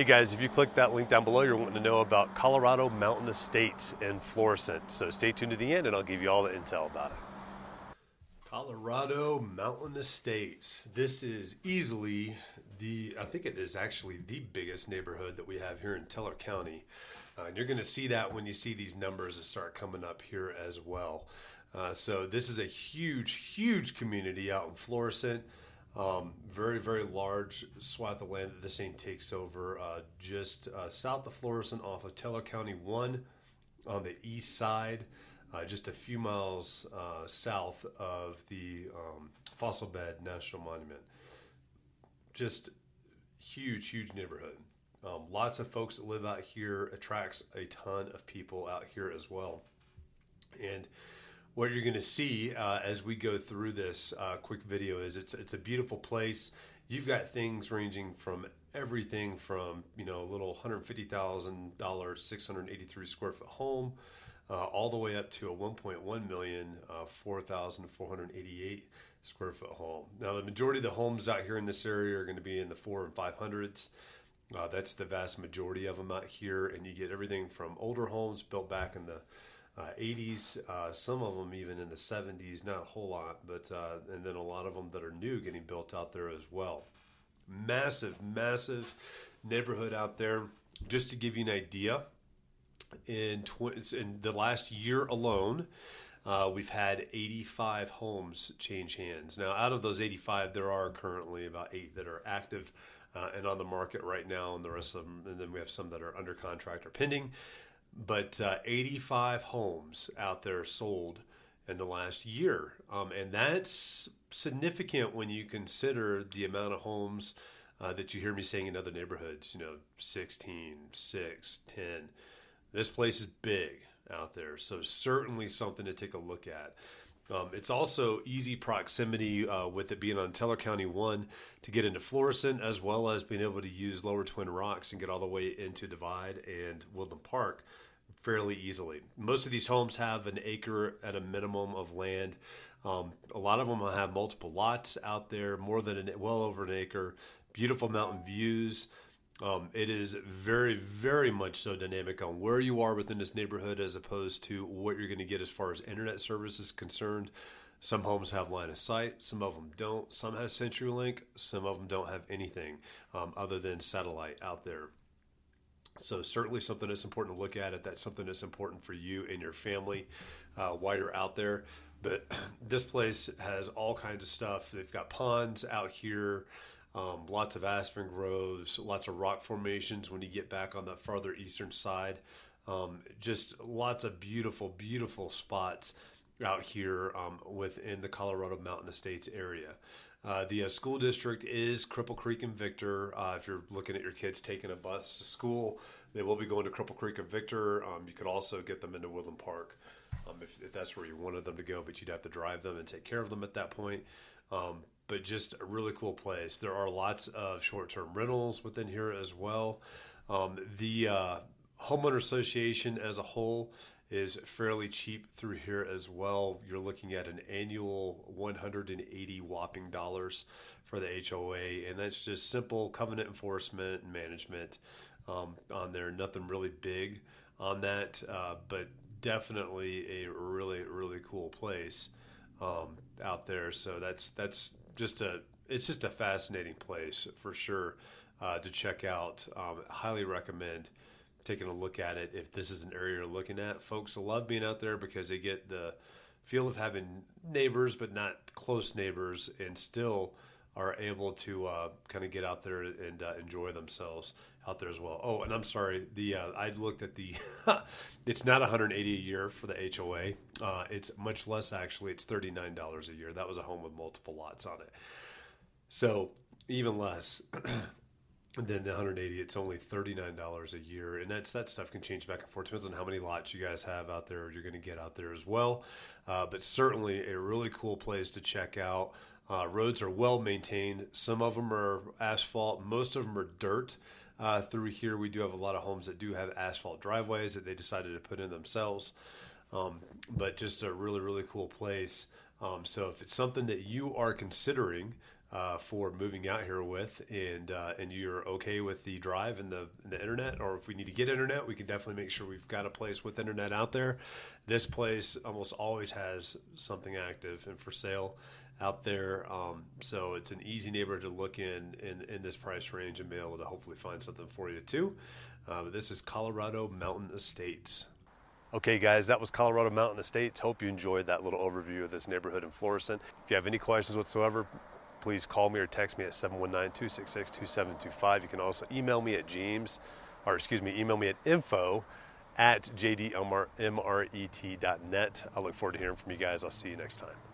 Hey guys, if you click that link down below, you're wanting to know about Colorado Mountain Estates and Florissant. So stay tuned to the end and I'll give you all the intel about it. Colorado Mountain Estates. This is easily the, I think it is actually the biggest neighborhood that we have here in Teller County. Uh, and you're going to see that when you see these numbers that start coming up here as well. Uh, so this is a huge, huge community out in Florissant. Um, very, very large swath of land that this thing takes over uh, just uh, south of Florissant off of Teller County 1 on the east side, uh, just a few miles uh, south of the um, Fossil Bed National Monument. Just huge, huge neighborhood. Um, lots of folks that live out here, attracts a ton of people out here as well. And what you're going to see uh, as we go through this uh, quick video is it's it's a beautiful place. You've got things ranging from everything from you know a little hundred fifty thousand dollars, six hundred eighty three square foot home, uh, all the way up to a one point one million, uh, four thousand four hundred eighty eight square foot home. Now the majority of the homes out here in this area are going to be in the four and five hundreds. Uh, that's the vast majority of them out here, and you get everything from older homes built back in the uh, 80s, uh, some of them even in the 70s, not a whole lot, but uh, and then a lot of them that are new getting built out there as well. Massive, massive neighborhood out there. Just to give you an idea, in tw- in the last year alone, uh, we've had 85 homes change hands. Now, out of those 85, there are currently about eight that are active uh, and on the market right now, and the rest of them, and then we have some that are under contract or pending but uh, 85 homes out there sold in the last year. Um, and that's significant when you consider the amount of homes uh, that you hear me saying in other neighborhoods, you know, 16, 6, 10. This place is big out there. So, certainly something to take a look at. Um, it's also easy proximity uh, with it being on Teller County 1 to get into Florissant, as well as being able to use Lower Twin Rocks and get all the way into Divide and Woodland Park fairly easily. Most of these homes have an acre at a minimum of land. Um, a lot of them will have multiple lots out there, more than an, well over an acre. Beautiful mountain views. Um, it is very, very much so dynamic on where you are within this neighborhood as opposed to what you're going to get as far as internet service is concerned. Some homes have line of sight, some of them don't. Some have CenturyLink, some of them don't have anything um, other than satellite out there. So certainly something that's important to look at. If that's something that's important for you and your family uh, while you're out there. But this place has all kinds of stuff. They've got ponds out here, um, lots of aspen groves, lots of rock formations when you get back on the farther eastern side. Um, just lots of beautiful, beautiful spots out here um, within the Colorado Mountain Estates area. Uh, the uh, school district is Cripple Creek and Victor. Uh, if you're looking at your kids taking a bus to school, they will be going to Cripple Creek and Victor. Um, you could also get them into Woodland Park um, if, if, that's where you wanted them to go, but you'd have to drive them and take care of them at that point. Um, but just a really cool place. There are lots of short term rentals within here as well. Um, the uh, homeowner association as a whole is fairly cheap through here as well. You're looking at an annual 180 whopping dollars for the HOA, and that's just simple covenant enforcement and management um, on there. Nothing really big on that, uh, but definitely a really really cool place um, out there. So that's that's just a it's just a fascinating place for sure uh, to check out. Um, highly recommend taking a look at it if this is an area you're looking at. Folks love being out there because they get the feel of having neighbors, but not close neighbors, and still are able to uh, kind of get out there and uh, enjoy themselves out there as well. Oh, and I'm sorry, the uh, I looked at the it's not 180 a year for the HOA. Uh, it's much less actually. It's 39 dollars a year. That was a home with multiple lots on it, so even less. than the 180, it's only $39 a year. And that's that stuff can change back and forth. Depends on how many lots you guys have out there, you're going to get out there as well. Uh, but certainly a really cool place to check out. Uh, roads are well maintained. Some of them are asphalt, most of them are dirt. Uh, through here, we do have a lot of homes that do have asphalt driveways that they decided to put in themselves. Um, but just a really, really cool place. Um, so if it's something that you are considering, uh, for moving out here with, and uh, and you're okay with the drive and the and the internet, or if we need to get internet, we can definitely make sure we've got a place with internet out there. This place almost always has something active and for sale out there, um, so it's an easy neighborhood to look in, in in this price range and be able to hopefully find something for you too. Uh, this is Colorado Mountain Estates. Okay, guys, that was Colorado Mountain Estates. Hope you enjoyed that little overview of this neighborhood in Florissant. If you have any questions whatsoever, please call me or text me at 719-266-2725. You can also email me at James, or excuse me, email me at info at jdmret.net. I look forward to hearing from you guys. I'll see you next time.